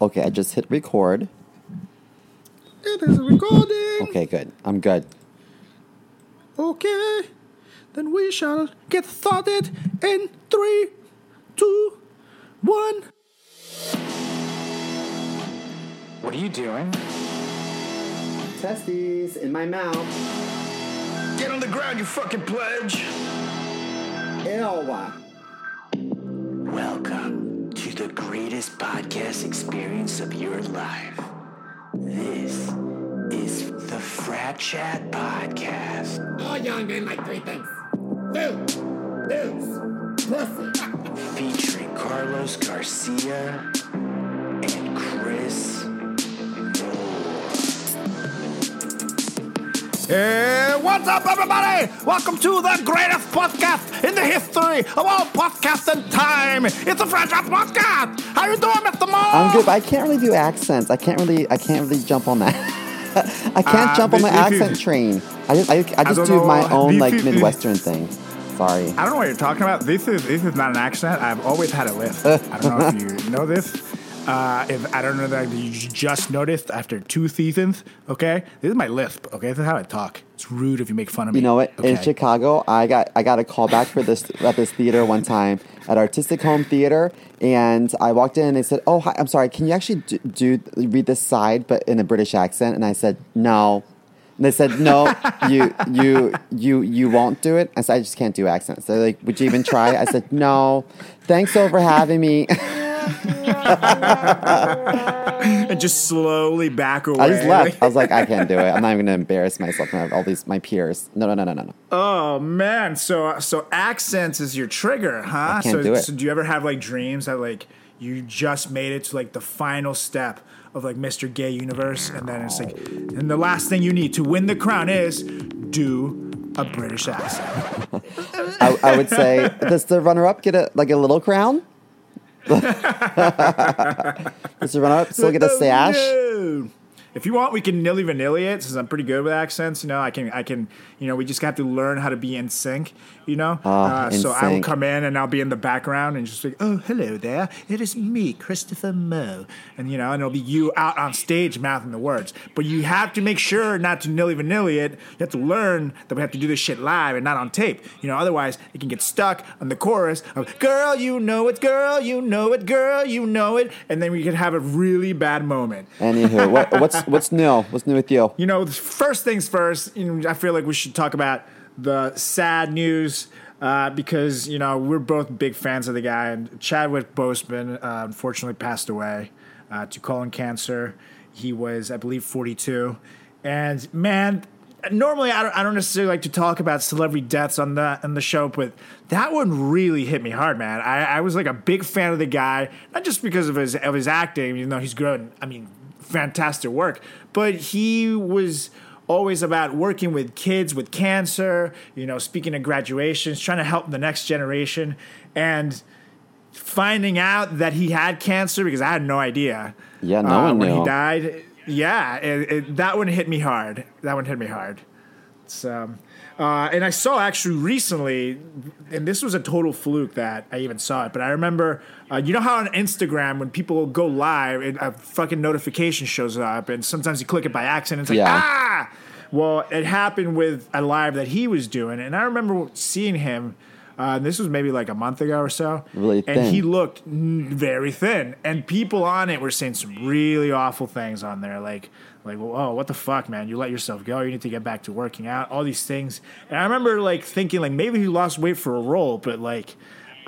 Okay, I just hit record. It is recording. Okay, good. I'm good. Okay, then we shall get started in three, two, one. What are you doing? Testes in my mouth. Get on the ground, you fucking pledge. Ew. Welcome to the greatest podcast experience of your life. This is the Frat Chat Podcast, All young men like three things. Food, booze, pussy. featuring Carlos Garcia and Chris Hey, what's up, everybody? Welcome to the greatest podcast in the history of all podcasts in time. It's the Fresh Up Podcast. How you doing, Mr. Moore? I'm good, but I can't really do accents. I can't really. I can't really jump on that. I can't Uh, jump on the this- this accent train. I just, I, I just don't do my own This like is- Midwestern thing. Sorry. I don't know what you're talking about. This is this is not an accent. I've always had a lisp. I don't know if you know this. Uh, if I don't know that you just noticed after two seasons. Okay, this is my lisp. Okay, this is how I talk. It's rude if you make fun of me. You know what? In Chicago, I got I got a call back for this at this theater one time at Artistic Home Theater, and I walked in and they said, "Oh, hi, I'm sorry. Can you actually do, do read this side, but in a British accent?" And I said, "No." And they said, "No, you you you you won't do it." I said, "I just can't do accents." They're like, "Would you even try?" I said, "No." Thanks so for having me. and just slowly back away. I just left. I was like, I can't do it. I'm not even going to embarrass myself in front of all these my peers. No, no, no, no, no, no. Oh man, so so accents is your trigger, huh? I can't so, do it. so do you ever have like dreams that like you just made it to like the final step of like Mr. Gay Universe, and then it's like, and the last thing you need to win the crown is do a British accent. I, I would say, does the runner-up get a like a little crown? Does the runner-up still get a oh, sash? No. If you want, we can Milli Vanilli it since I'm pretty good with accents. You know, I can, I can, you know, we just have to learn how to be in sync. You know, Ah, uh, so I will come in and I'll be in the background and just like, oh, hello there, it is me, Christopher Moe, and you know, and it'll be you out on stage mouthing the words. But you have to make sure not to Milli Vanilli it. You have to learn that we have to do this shit live and not on tape. You know, otherwise it can get stuck on the chorus of "Girl, you know it, girl, you know it, girl, you know it," and then we could have a really bad moment. Anywho, what, what's what's new? What's new with you? You know, first things first, you know, I feel like we should talk about the sad news uh, because, you know, we're both big fans of the guy. And Chadwick Boseman uh, unfortunately passed away uh, to colon cancer. He was, I believe, 42. And man, normally I don't, I don't necessarily like to talk about celebrity deaths on the on the show, but that one really hit me hard, man. I, I was like a big fan of the guy, not just because of his of his acting, even though he's grown. I mean, fantastic work, but he was always about working with kids with cancer, you know, speaking at graduations, trying to help the next generation, and finding out that he had cancer because I had no idea. Yeah, no uh, one when knew. he died. Yeah, it, it, that one hit me hard. That one hit me hard. So, uh, and I saw actually recently, and this was a total fluke that I even saw it. But I remember, uh, you know how on Instagram when people go live, it, a fucking notification shows up, and sometimes you click it by accident. It's like Yeah. ah. Well, it happened with a live that he was doing, and I remember seeing him. Uh, this was maybe like a month ago or so. Really and he looked very thin, and people on it were saying some really awful things on there, like like oh what the fuck man, you let yourself go, you need to get back to working out, all these things. And I remember like thinking like maybe he lost weight for a role, but like.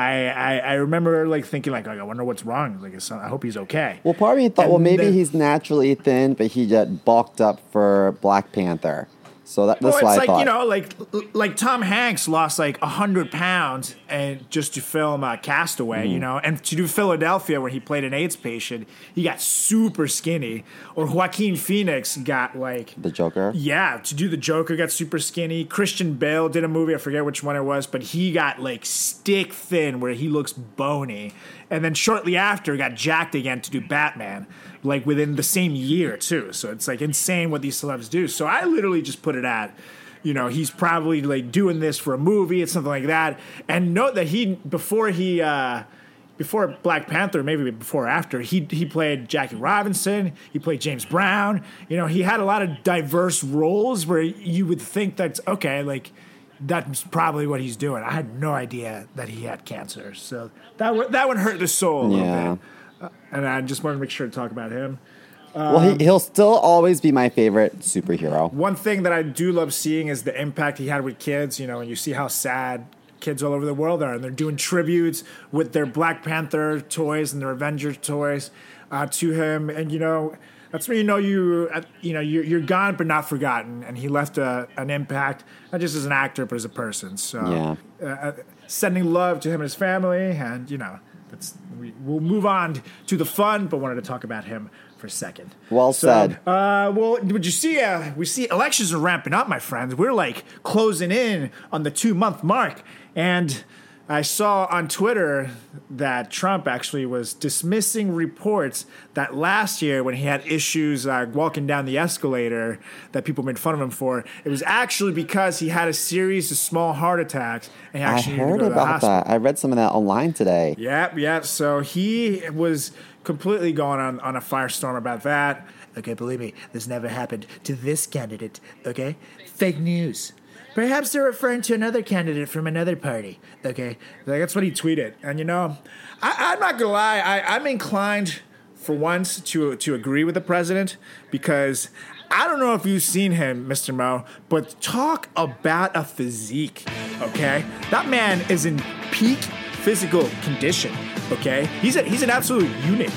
I, I, I remember like thinking like, I wonder what's wrong. Like I hope he's okay. Well, part of me thought, well, maybe then- he's naturally thin, but he got bulked up for Black Panther. So that, that's well, why it's I like thought. you know, like like Tom Hanks lost like hundred pounds and just to film uh, Castaway, Mm-hmm. you know, and to do Philadelphia where he played an AIDS patient, he got super skinny. Or Joaquin Phoenix got like the Joker. yeah, to do the Joker got super skinny. Christian Bale did a movie, I forget which one it was, but he got like stick thin where he looks bony. And then shortly after got jacked again to do Batman, like within the same year too. So it's like insane what these celebs do. So I literally just put it at you know, he's probably like doing this for a movie, it's something like that. And note that he before he uh before Black Panther, maybe before or after, he he played Jackie Robinson, he played James Brown. You know, he had a lot of diverse roles where you would think that's okay, like that's probably what he's doing. I had no idea that he had cancer, so that would that would hurt the soul a little Yeah. bit. Uh, and I just wanted to make sure to talk about him. well, Um, he, he'll still always be my favorite superhero. One thing that I do love seeing is the impact he had with kids. You know, and you see how sad kids all over the world are, and they're doing tributes with their Black Panther toys and their Avengers toys uh, to him. And you know, that's when you know you uh, you know you're, you're gone but not forgotten. And he left a, an impact not just as an actor but as a person. So Yeah. uh, uh, sending love to him and his family, and you know, that's we, we'll move on to the fun, but wanted to talk about him for a second. Well So, said. uh, well, would you see? Uh, we see elections are ramping up, my friends. We're like closing in on the two month mark, and I saw on Twitter that Trump actually was dismissing reports that last year, when he had issues uh, walking down the escalator, that people made fun of him for, it was actually because he had a series of small heart attacks. And he I actually to heard go to the about hospital. that. I read some of that online today. Yep, yep. So he was completely going on, on a firestorm about that. Okay, believe me, this never happened to this candidate. Okay? Fake news. Perhaps they're referring to another candidate from another party. Okay? Like, that's what he tweeted. And you know, I, I'm not gonna lie, I, I'm inclined for once to to agree with the president because I don't know if you've seen him, Mr. Mo, but talk about a physique, okay? That man is in peak physical condition, okay? He's a, he's an absolute unit,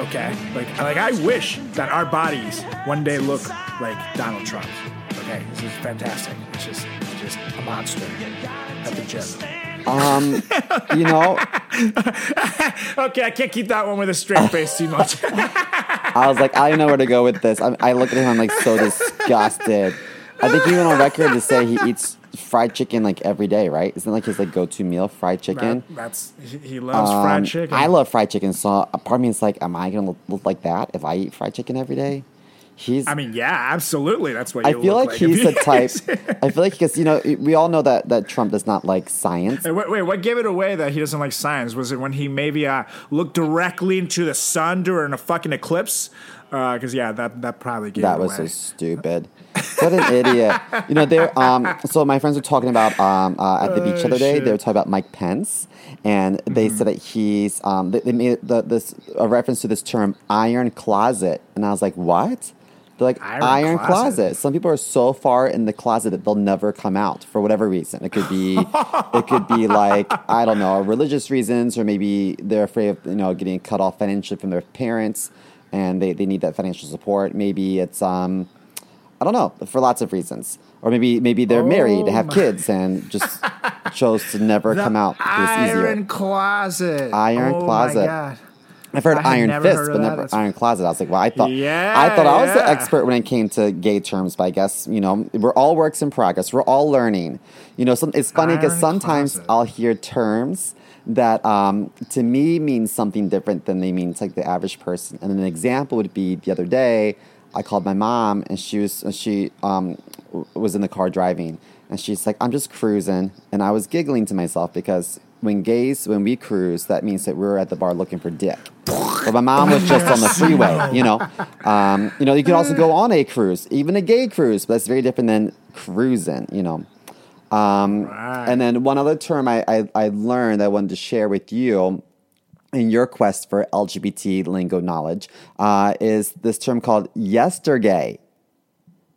okay? Like like I wish that our bodies one day look like Donald Trump. Okay, this is fantastic. It's just just a monster at the gym. Um, you know, Okay, I can't keep that one with a straight face too much. I was like, I don't know where to go with this. I, I look at him, I'm like so disgusted. I think he went on record to say he eats fried chicken like every day, right? Isn't that like his like go-to meal, fried chicken? That- that's he, loves Um, fried chicken. I love fried chicken, so a part of me is like, am I gonna look, look like that if I eat fried chicken every day? He's. I mean, yeah, absolutely. That's what I feel like if he's the type. I feel like because you know we all know that that Trump does not like science. Hey, wait, wait, what gave it away that he doesn't like science? Was it when he maybe uh, looked directly into the sun during a fucking eclipse? Because yeah, that that probably gave That was so stupid. What an idiot. You know, they're um so my friends were talking about um uh, at the beach the other day, Oh, shit. they were talking about Mike Pence and they Mm-hmm. said that he's um they, they made the, this a reference to this term iron closet and I was like, "What?" They're like Iron iron, closet. closet. Some people are so far in the closet that they'll never come out for whatever reason. It could be, it could be like I don't know, religious reasons, or maybe they're afraid of you know getting cut off financially from their parents, and they, they need that financial support. Maybe it's um, I don't know, for lots of reasons, or maybe maybe they're married, Oh have my- kids, and just chose to never The come out. Iron closet. Iron oh closet. My God. I've heard I iron fist, heard but never That's- iron closet. I was like, well, I thought Yeah, I thought I was the expert when it came to gay terms, but I guess you know we're all works in progress. We're all learning. You know, some, it's funny because sometimes closet. I'll hear terms that um, to me means something different than they mean to like the average person. And an example would be the other day I called my mom and she was she um, was in the car driving and she's like, I'm just cruising, and I was giggling to myself because. When gays, when we cruise, that means that we're at the bar looking for dick. But my mom was just on the freeway, you know. Um, you know, you can also go on a cruise, even a gay cruise, but that's very different than cruising, you know. Um, Right. And then one other term I, I, I learned that I wanted to share with you in your quest for LGBT lingo knowledge uh, is this term called yestergay.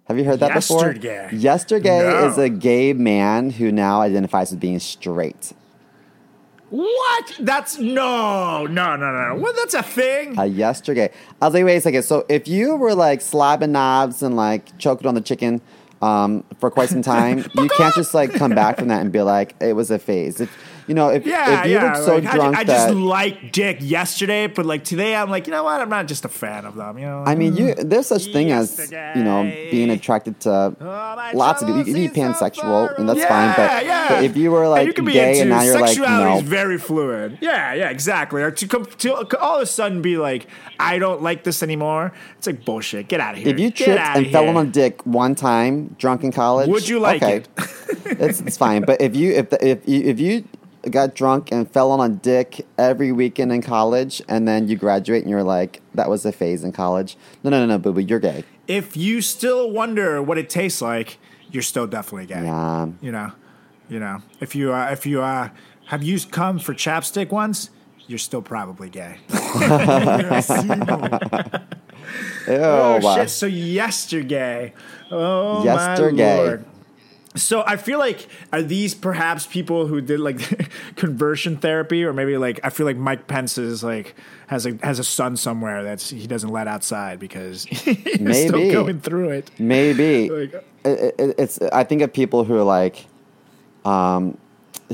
Have you heard that Yesterday? before? Yestergay No. is a gay man who now identifies as being straight. What? That's no, no, no, no. What? That's a thing. A yestergay. I was like, wait a second. So if you were like slapping knobs and like choking on the chicken um, for quite some time, you can't just like come back from that and be like, it was a phase. If you know, if, yeah, if you yeah. look so like, I- drunk I, that just like Dick yesterday, but like today, I'm like, you know what? I'm not just a fan of them. You know. I mean, you there's such thing as you know being attracted to Oh, lots of people. You can be pansexual, and that's far fine. But, yeah, but if you were And like you can be gay and now you're like no, is very fluid. Yeah, yeah, exactly. Or to, come, to all of a sudden be like, I don't like this anymore. It's like bullshit. Get out of here. if you tripped and fell on a dick one time drunk in college, Would you like okay, it? it's it's fine. But if you if the, if you if you got drunk and fell on a dick every weekend in college, and then you graduate and you're like, that was a phase in college. No, no, no, no, boo boo, you're gay. If you still wonder what it tastes like, you're still definitely gay. Yeah. You know, you know. If you uh, if you uh, have used cum for chapstick once, you're still probably gay. Ew. Oh shit! So yes, you're gay. Oh Yes, my you're gay. lord. So I feel like are these perhaps people who did like conversion therapy, or maybe like I feel like Mike Pence is like has a has a son somewhere that's he doesn't let outside because he's still Maybe. going through it. Maybe Like- it, it, it's. I think of people who are like, um,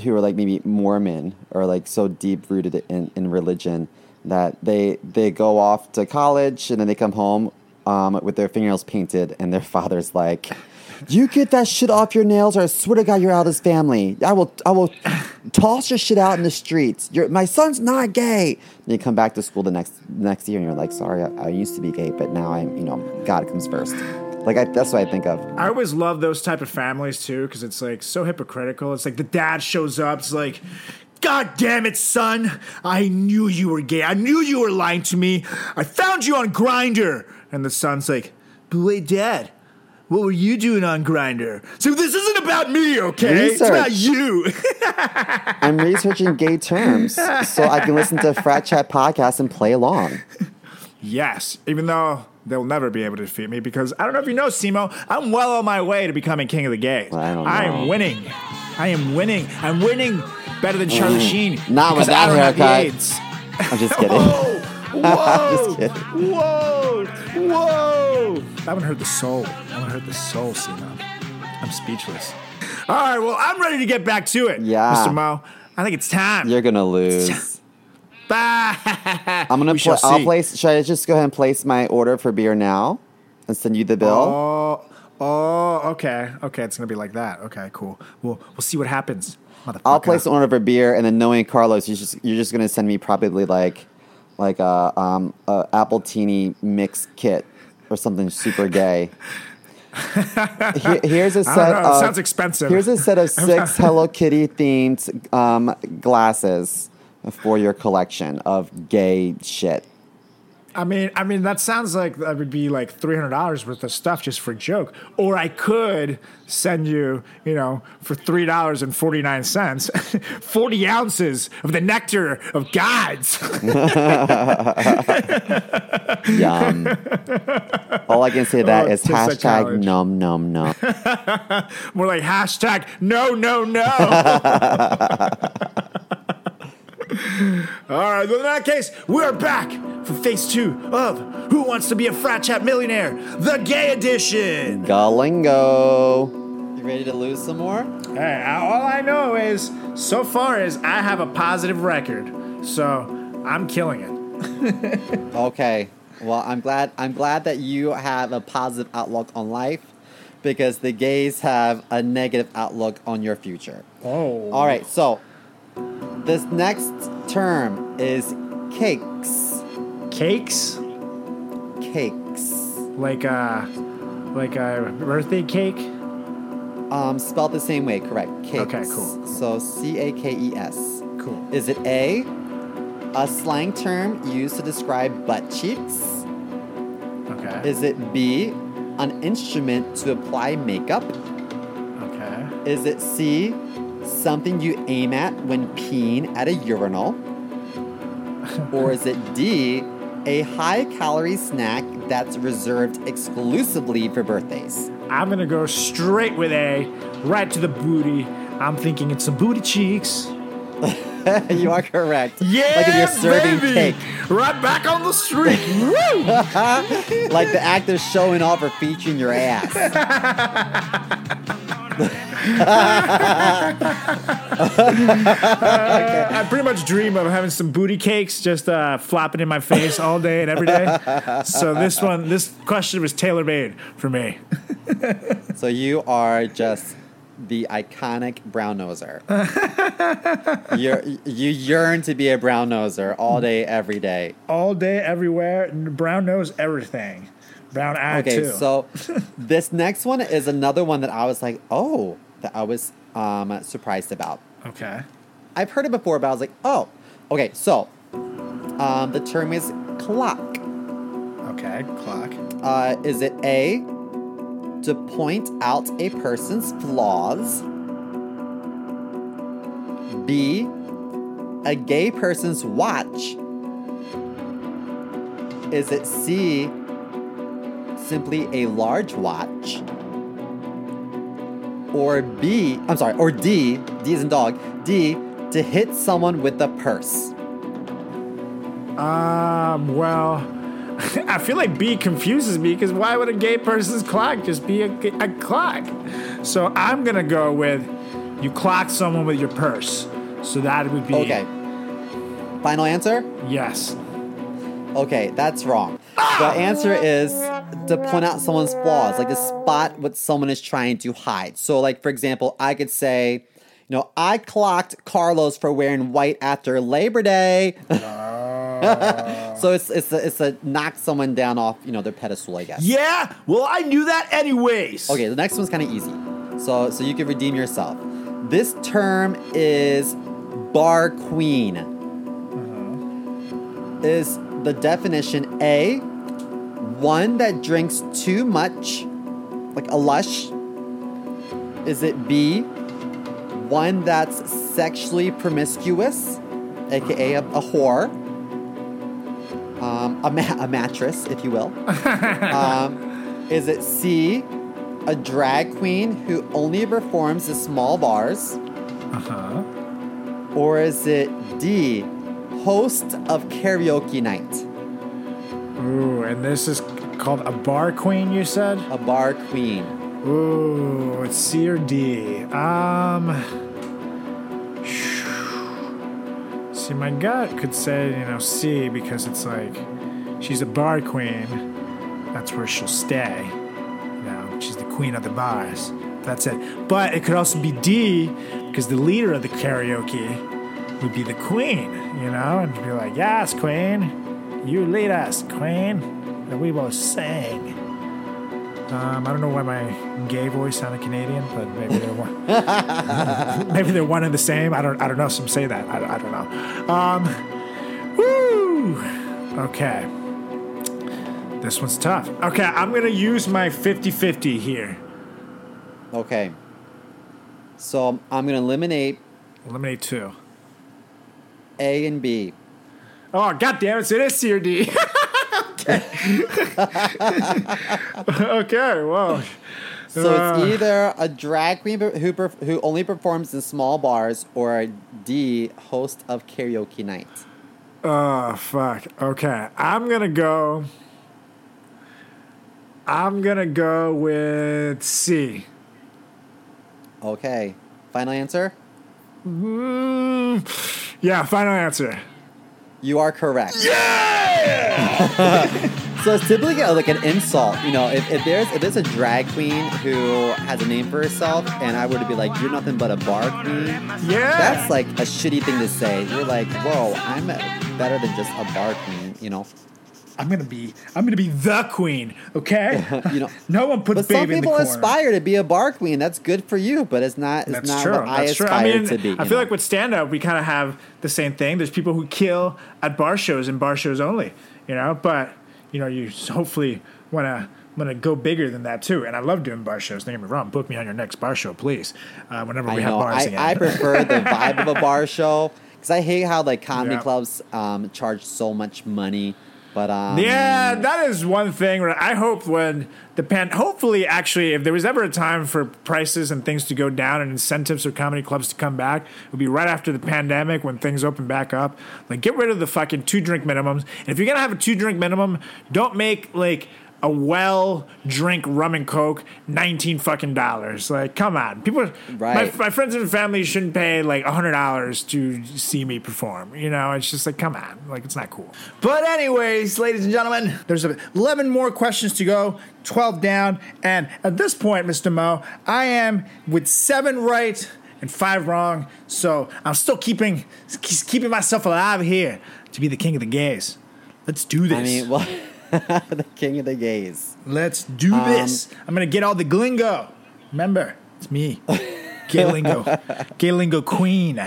who are like maybe Mormon or like so deep rooted in, in religion that they they go off to college and then they come home um, with their fingernails painted and their father's like. You get that shit off your nails, or I swear to God, you're out of this family. I will, I will toss your shit out in the streets. You're, my son's not gay. And you come back to school the next next year, and you're like, sorry, I, I used to be gay, but now I'm, you know, God comes first. Like I, that's what I think of. I always love those type of families too because it's like so hypocritical. It's like the dad shows up, it's like. God damn it, son! I knew you were gay. I knew you were lying to me. I found you on Grindr, and the son's like, "But wait, Dad, what were you doing on Grindr? So this isn't about me, okay? It's about you." I'm researching gay terms so I can listen to Frat Chat podcast and play along. yes, even though they'll never be able to defeat me because I don't know if you know, Simo, I'm well on my way to becoming king of the gays. I don't know. I am winning. I am winning. I'm winning better than Charlie Sheen. Mm. Not with because I that don't have the haircut. AIDS. I'm just kidding. Whoa! Whoa! Just kidding. Whoa! Whoa! That one hurt the soul. That one hurt the soul, Simo. I'm speechless. All right, well, I'm ready to get back to it, Yeah. Mr. Mo. I think it's time. You're gonna lose. I'm I'm gonna. We Pl- I'll place. Should I just go ahead and place my order for beer now and send you the bill? Oh, oh, okay, okay. It's gonna be like that. Okay, cool. We'll we'll see what happens. I'll place an order for beer, and then knowing Carlos, you just you're just gonna send me probably like like a um a appletini mix kit or something super gay. Here- here's a set. Of sounds expensive. Here's a set of six Hello Kitty themed um, glasses for your collection of gay shit. I mean, I mean that sounds like that would be like three hundred dollars worth of stuff just for a joke. Or I could send you, you know, for three dollars and forty nine cents, forty ounces of the nectar of gods. Yum. All I can say that Oh, is hashtag num num num. More like hashtag no no no. All right, well, in that case, we're back for phase two of Who Wants to Be a Frat Chat Millionaire, the gay edition. Galingo. You ready to lose some more? Hey, all I know is so far is I have a positive record, so I'm killing it. Okay. Well, I'm glad I'm glad that you have a positive outlook on life because the gays have a negative outlook on your future. Oh, All right. So, this next term is cakes. cakes Cakes. like a like a birthday cake. Um, spelled the same way, correct? Cakes. Okay, cool. So C A K E S. Cool. Is it A, a slang term used to describe butt cheeks? Okay. Is it B, an instrument to apply makeup? okay. Is it C, something you aim at when peeing at a urinal? or is it D, a high calorie snack that's reserved exclusively for birthdays? I'm gonna go straight with A, right to the booty. I'm thinking it's some booty cheeks. you are correct. Yeah, Like if you're serving baby! cake. Right back on the street. Like the actor's showing off or featuring your ass. I pretty much dream of having some booty cakes just uh, flopping in my face all day and every day. So this one, this question was tailor made for me. So you are just the iconic brown noser. You're, you yearn to be a brown noser all day, every day. All day, everywhere. Brown knows everything. Brown eye Okay, too. so this next one is another one that I was like, oh, that I was um, surprised about. okay. I've heard it before, but I was like, oh, okay. So, um, the term is clock. Okay, clock. Uh, is it A, to point out a person's flaws? B, a gay person's watch? Is it C, simply a large watch? Or B, I'm sorry, or D, D is in dog, D, to hit someone with a purse? Um, well, I feel like B confuses me because why would a gay person's clock just be a, a clock? So I'm gonna go with you clock someone with your purse. So that would be Okay. Final answer? Yes. Okay, that's wrong. The answer is to point out someone's flaws, like to spot what someone is trying to hide. So, like for example, I could say, you know, I clocked Carlos for wearing white after Labor Day. Ah. so it's it's a, it's a knock someone down off, you know, their pedestal, I guess. Yeah. Well, I knew that anyways. Okay, the next one's kind of easy. So so you can redeem yourself. This term is bar queen. Uh-huh. Is the definition A one that drinks too much, like a lush? Is it B one that's sexually promiscuous, aka a, a whore? Um, a, ma- a mattress, if you will. um, is it C, a drag queen who only performs in small bars? Uh huh. Or is it D, host of karaoke night? Ooh, and this is called a bar queen. You said. A bar queen. Ooh, it's C or D. Um. See, my gut could say, you know, C because it's like she's a bar queen. That's where she'll stay. You know, she's the queen of the bars. That's it. But it could also be D because the leader of the karaoke would be the queen, you know, and be like, yes, queen, you lead us, queen, and we will sing. Um, I don't know why my gay voice sounded Canadian, but maybe they're one. maybe they're one and the same. I don't. I don't know. Some say that. I, I don't know. Um, woo. Okay. This one's tough. Okay, I'm gonna use my 50-50 here. Okay. So I'm gonna eliminate Eliminate two. A and B. Oh god damn it! So it is C or D. okay. okay. Well. So Uh. it's either a drag queen who who only performs in small bars, or a D, host of karaoke night. Oh fuck. Okay. I'm gonna go. I'm gonna go with C. Okay. Final answer. Mm, yeah, final answer. You are correct. Yeah! so it's typically like an insult. You know, if, if there's if there's a drag queen who has a name for herself, and I were to be like, "You're nothing but a bar queen," Yeah. that's like a shitty thing to say. You're like, "Whoa, I'm better than just a bar queen." You know. I'm gonna be. I'm gonna be the queen. Okay. You know, no one puts But some baby in the people aspire to be a bar queen. That's good for you, but it's not. It's That's not true. what I That's true. aspire I mean, to be. I feel know? like with stand up, we kind of have the same thing. There's people who kill at bar shows and bar shows only, you know. But you know, you hopefully want to want to go bigger than that too. And I love doing bar shows. Don't get me wrong. Book me on your next bar show, please. Uh, whenever I we have know. bars I, again. I prefer the vibe of a bar show because I hate how like comedy Yeah. clubs um, charge so much money. But um, Yeah, that is one thing. I hope when the pan, hopefully, actually, if there was ever a time for prices and things to go down and incentives for comedy clubs to come back, it would be right after the pandemic when things open back up. Like, get rid of the fucking two drink minimums. And if you're gonna have a two drink minimum, don't make like a well drink rum and coke nineteen fucking dollars. Like, come on, people. Right. My, my friends and family shouldn't pay like hundred dollars to see me perform. You know, it's just like, come on, like it's not cool. But anyways, ladies and gentlemen, there's eleven more questions to go, twelve down, and at this point, Mr. Mo, I am with seven right and five wrong. So I'm still keeping keeping myself alive here to be the king of the gays. Let's do this. I mean, well, the king of the gays. Let's do Um, this. I'm gonna get all the glingo. Remember, it's me, gay lingo, gay lingo queen.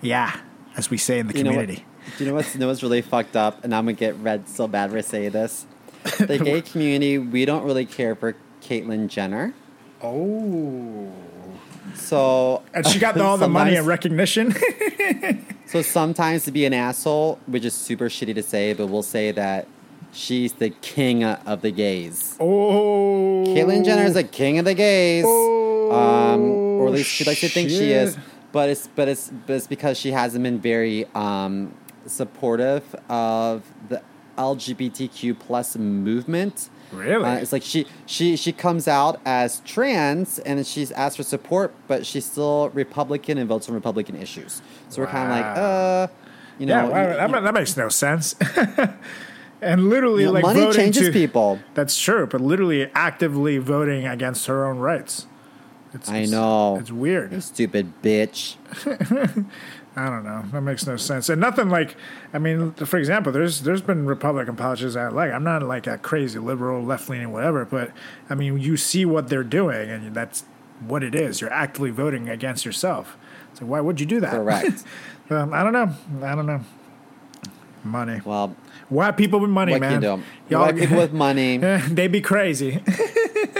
Yeah, as we say in the You what? community. Do you know what's, you know what's really fucked up? And I'm gonna get red so bad for saying this. The gay community, we don't really care for Caitlyn Jenner. Oh. So And she got all the money and recognition. So sometimes to be an asshole, which is super shitty to say, but we'll say that she's the king of the gays. oh. Caitlyn Jenner is the king of the gays, um, or at least she likes to think she is. But it's but it's but it's because she hasn't been very um, supportive of the LGBTQ plus movement. Really? Uh, it's like she she she comes out as trans and she's asked for support, but she's still Republican and votes on Republican issues. So we're kind of like, uh, you yeah, know, well, you- that, ma- that makes no sense. and literally, you know, like money voting changes to- people. That's true, but literally actively voting against her own rights. It's, I it's- know. It's weird. You stupid bitch. I don't know. That makes no sense. And nothing like, I mean, for example, there's there's been Republican politicians I like. I'm not like a crazy liberal, left leaning, whatever. But I mean, you see what they're doing, and that's what it is. You're actively voting against yourself. So why would you do that? Correct. um, I don't know. I don't know. Money. Well, White people with money, man. you do? White people with money. they be crazy.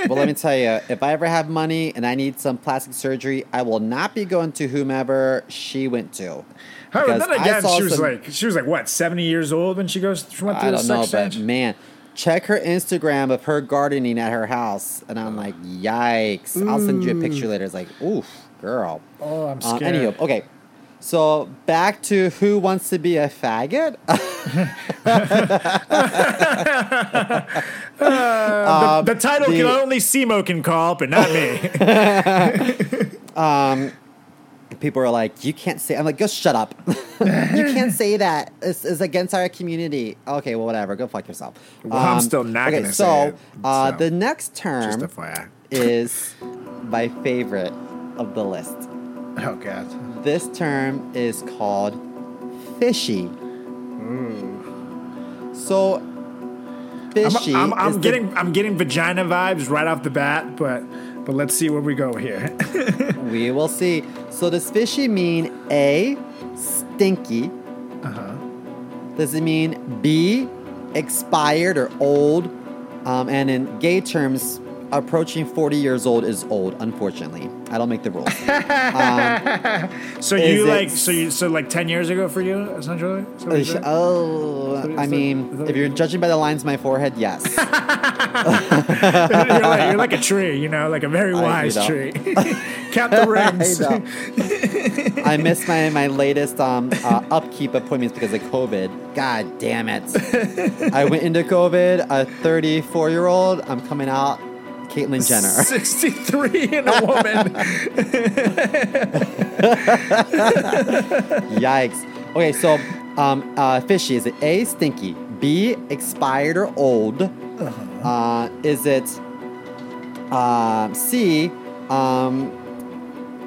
But let me tell you, if I ever have money and I need some plastic surgery, I will not be going to whomever she went to. Because then I again, saw she was some- like she was like what seventy years old when she goes she went through I don't know, but man, check her Instagram of her gardening at her house, and I'm like, yikes! I'll send you a picture later. It's like, oof, girl. Oh, I'm Um, scared. anywho, okay. So back to who wants to be a faggot? the, the title the- can only Simo can call, but not me. People are like, you can't say. I'm like, go shut up. you can't say that. It's, it's against our community. Okay, well, whatever. Go fuck yourself. Um, I'm still not okay, gonna so, say it, Uh, so. the next term is my favorite of the list. Oh god. This term is called fishy. So I'm, fishy. I'm, I'm the- getting I'm getting vagina vibes right off the bat, but but let's see where we go here. we will see. So does fishy mean A, stinky? uh-huh. Does it mean B, expired or old? Um, and in gay terms, approaching 40 years old is old, unfortunately. I don't make the rules. So you like so you so like ten years ago for you essentially? You're oh, I mean, that- if you're judging by the lines in my forehead, yes. you're, like, you're like a tree, you know, like a very wise you know. tree. Count the rings. I. I missed my, my latest um, uh, upkeep appointments because of COVID. God damn it. I went into COVID, a 34 year old. I'm coming out Caitlyn Jenner. 63 and a woman. Yikes. Okay, so um, uh, fishy. Is it A, stinky? B, expired or old? uh is it uh, C, um,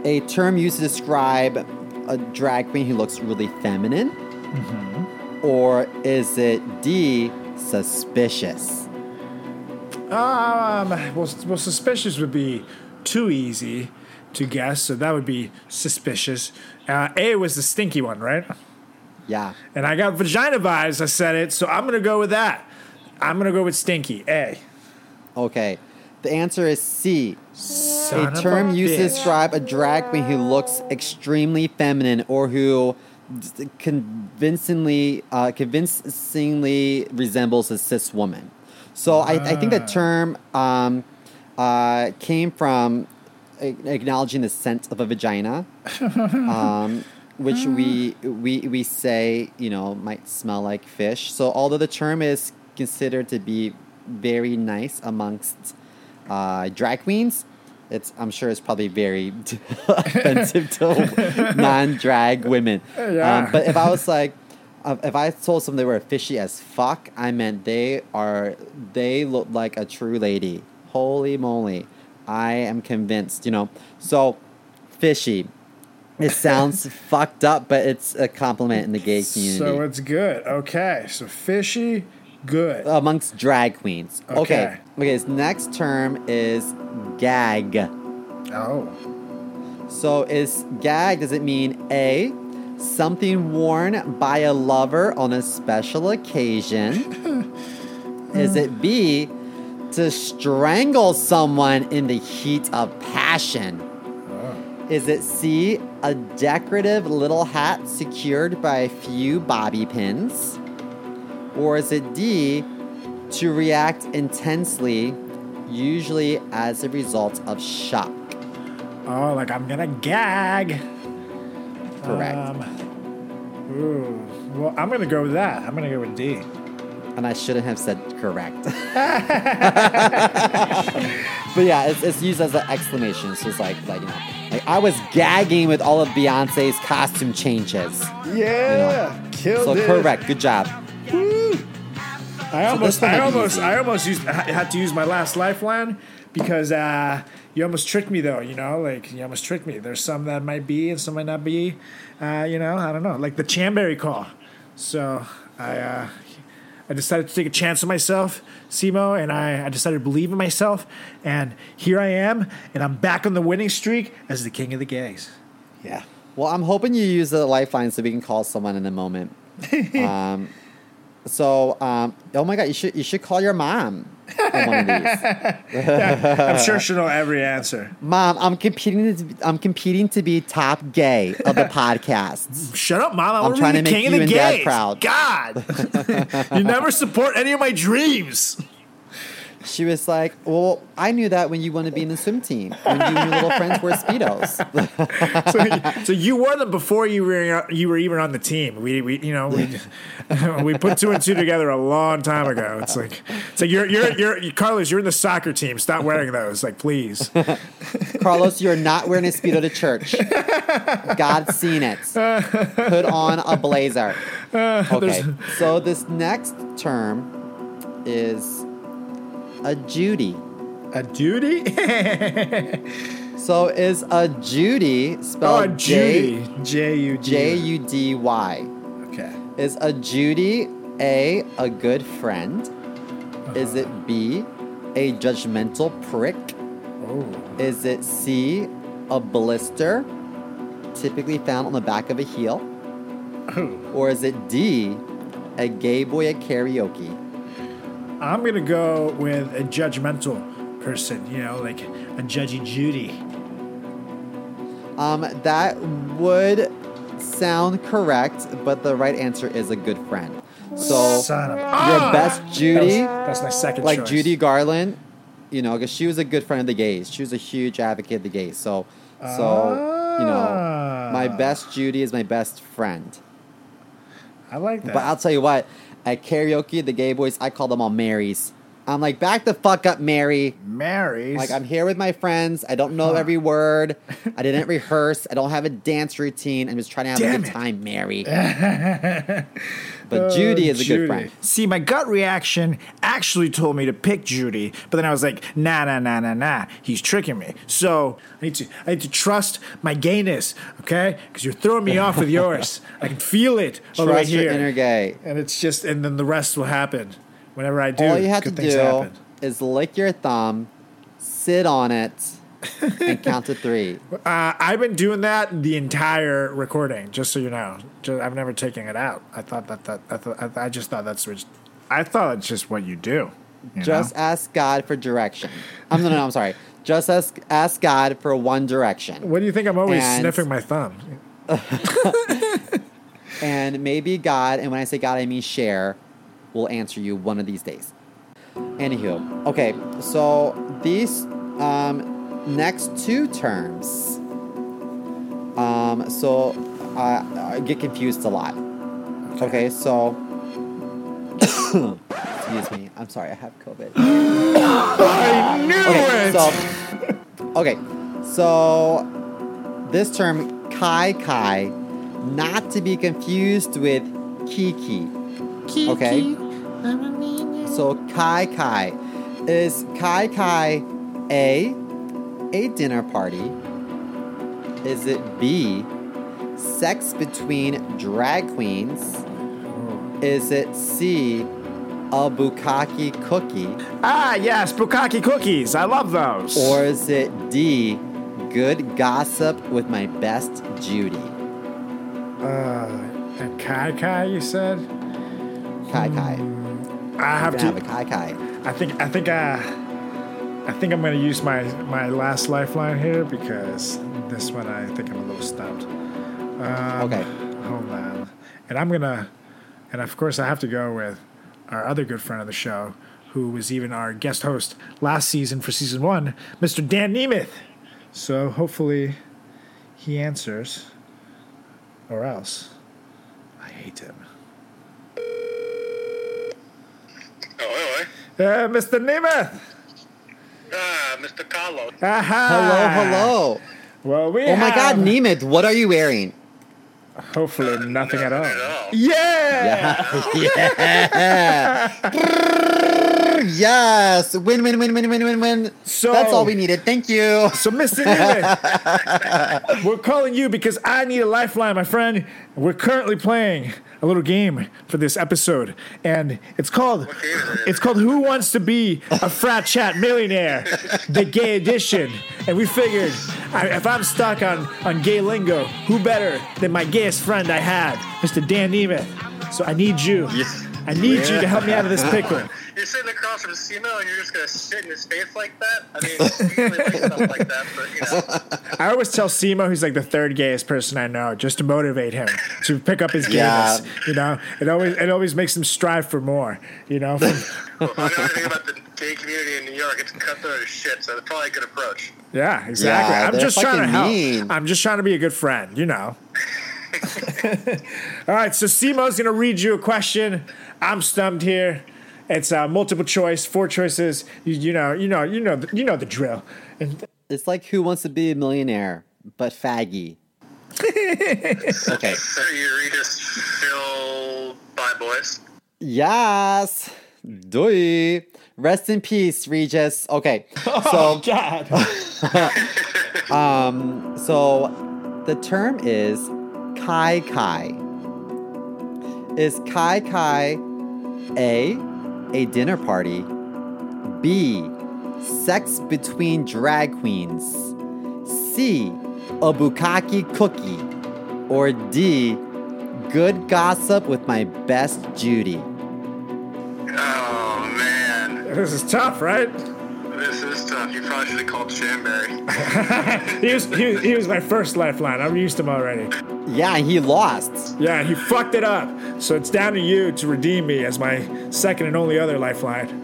a term used to describe a drag queen who looks really feminine? Or is it D, suspicious? Um, well, well, suspicious would be too easy to guess, so that would be suspicious. Uh, A was the stinky one, right? Yeah. And I got vagina vibes. I said it, so I'm gonna go with that. I'm gonna go with stinky. A. Okay. The answer is C. Son a term used to describe a drag queen who looks extremely feminine or who convincingly uh, convincingly resembles a cis woman. So I, I think the Ah. term um, uh, came from acknowledging the scent of a vagina, um, which we, we we say you know might smell like fish. So although the term is considered to be very nice amongst uh, drag queens, it's I'm sure it's probably very offensive to non-drag women. Yeah. Um, but if I was like, uh, if I told someone they were fishy as fuck, I meant they are they look like a true lady. Holy moly, I am convinced. You know, so fishy. It sounds fucked up, but it's a compliment in the gay community So it's good. Okay, so fishy, good. amongst drag queens. Okay. Okay. Okay. His next term is gag. Oh. So is gag? Does it mean A, something worn by a lover on a special occasion? Is it B, to strangle someone in the heat of passion? Ah. Is it C, a decorative little hat secured by a few bobby pins? Or is it D, to react intensely, usually as a result of shock? Oh, like I'm gonna gag. Correct. Um, ooh. Well, I'm gonna go with that. I'm gonna go with D. and I shouldn't have said correct. but yeah, it's, it's used as an exclamation. So it's like, like you know, like I was gagging with all of Beyonce's costume changes. Yeah, killed So it. correct, good job. Woo. I almost, one I almost, easy. I almost used, I had to use my last lifeline because uh, you almost tricked me though. You know, like you almost tricked me. There's some that might be and some might not be. Uh, you know, I don't know, like the Chamberry call. So I, uh, I decided to take a chance on myself, Simo, and I, I decided to believe in myself. And here I am, and I'm back on the winning streak as the king of the gays. Yeah. Well, I'm hoping you use the lifeline so we can call someone in a moment. um, so, um, oh my God, you should you should call your mom on one of these. I'm sure she'll know every answer. Mom, I'm competing. To, I'm competing to be top gay of the podcast. Shut up, mom. I to trying be to the make king you of the and Dad gays. proud. God, you never support any of my dreams. She was like, "Well, I knew that when you wanted to be in the swim team, when you and your little friends wore speedos." So, so you were them before you were you were even on the team. We, we you know we we put two and two together a long time ago. It's like it's like you're you're you're Carlos. You're in the soccer team. Stop wearing those. Like please. Carlos, you're not wearing a speedo to church. God's seen it. Put on a blazer. Okay, so this next term is a Judy. A duty? So is a Judy oh, spelled a Judy. J J U D. J U D Y? Okay. Is a Judy A, a good friend? Uh-huh. Is it B, a judgmental prick? Oh. Is it C, a blister, typically found on the back of a heel? Oh. Or is it D, a gay boy at karaoke? I'm gonna go with a judgmental person. You know, like a judgy Judy. Um, that would sound correct, but the right answer is a good friend. So Son of your Ah! best Judy, That's my second like choice. Judy Garland, you know, because she was a good friend of the gays. She was a huge advocate of the gays. So, so you know, my Ah. best Judy is my best friend. I like that. But I'll tell you what, at karaoke, the gay boys, I call them all Marys. I'm like, back the fuck up, Mary. Mary's. Like, I'm here with my friends. I don't know every word. I didn't rehearse. I don't have a dance routine. I'm just trying to have Damn a good it. time, Mary. but oh, Judy is a Judy. good friend. See, my gut reaction actually told me to pick Judy, but then I was like, nah, nah, nah, nah, nah. He's tricking me. So I need to, I need to trust my gayness, okay? Because you're throwing me off with yours. I can feel it Trust right your here, inner gay. and it's just, and then the rest will happen whenever I do. All you have to good things do happen. is lick your thumb, sit on it, and count to three. Uh, I've been doing that the entire recording, just so you know. Ju- I've never taken it out. I thought that that I, thought, I, I just thought that's what. I thought it's just what you do. you Just know? ask God for direction. I'm no, no, no, I'm sorry. Just ask, ask God for one direction. What do you think? I'm always And- sniffing my thumb. And maybe God, and when I say God, I mean Cher, will answer you one of these days. Anywho, okay, so these um, next two terms, um, so uh, I get confused a lot. Okay, so, excuse me, I'm sorry, I have COVID. I knew Okay, it. so okay, so this term kai kai, not to be confused with kiki. Okay. So kai kai is kai kai a a dinner party? Is it B sex between drag queens? Is it C a bukkake cookie? ah, yes, bukkake cookies. I love those. Or is it D, good gossip with my best Judy? Uh and Kai Kai, you said? Kai Kai. I have Gonna have a to. Kai Kai. I think. I think. Uh, I think I'm gonna use my my last lifeline here because this one I think I'm a little stumped. Um, Okay. Hold on. And I'm gonna, and of course I have to go with our other good friend of the show, who was even our guest host last season for season one, Mr. Dan Nemeth. So hopefully, he answers, or else I hate him. Oh, Uh, Mr. Nemeth. Ah, Mr. Carlos. Aha. Hello, hello. Well, we Oh my God, have- Nemeth, what are you wearing? Hopefully, nothing at all. At all. Yeah. yes, win, win, win, win, win, win, win. So- That's all we needed. Thank you. So, Mr. Nemeth, we're calling you because I need a lifeline, my friend. We're currently playing a little game for this episode, and it's called it? it's called Who Wants to Be a Frat Chat Millionaire, the gay edition. And we figured, I, if I'm stuck on on gay lingo, who better than my gayest friend I have, Mr. Dan Nemeth? So I need you. I need you to help me out of this pickle. You're sitting across from Simo and you're just gonna sit in his face like that? I mean, I usually like stuff like that, but you know. I always tell Simo he's like the third gayest person I know, just to motivate him to pick up his Yeah. You know, it always it always makes him strive for more. You know, Well, I know anything about the gay community in New York. It's cutthroat as shit, so it's probably a good approach. yeah, exactly. Yeah, I'm just trying to help. mean. I'm just trying to be a good friend. You know. All right, so Simo's gonna read you a question. I'm stumped here. It's uh, multiple choice, four choices. You, you know, you know, you know, the, you know the drill. And It's like Who Wants to Be a Millionaire, but faggy. okay. So you Regis Phil Bye Boys. Yes. Doi. Rest in peace, Regis. Okay. So, God, um, so the term is kai kai. Is kai kai A, a dinner party, B, sex between drag queens, C, a bukkake cookie, or D, good gossip with my best Judy? Oh man, this is tough, right? This is tough. You probably should have called Shamberry. He was, he was he was my first lifeline. I'm used to him already. Yeah, he lost. Yeah, he fucked it up. So it's down to you to redeem me as my second and only other lifeline.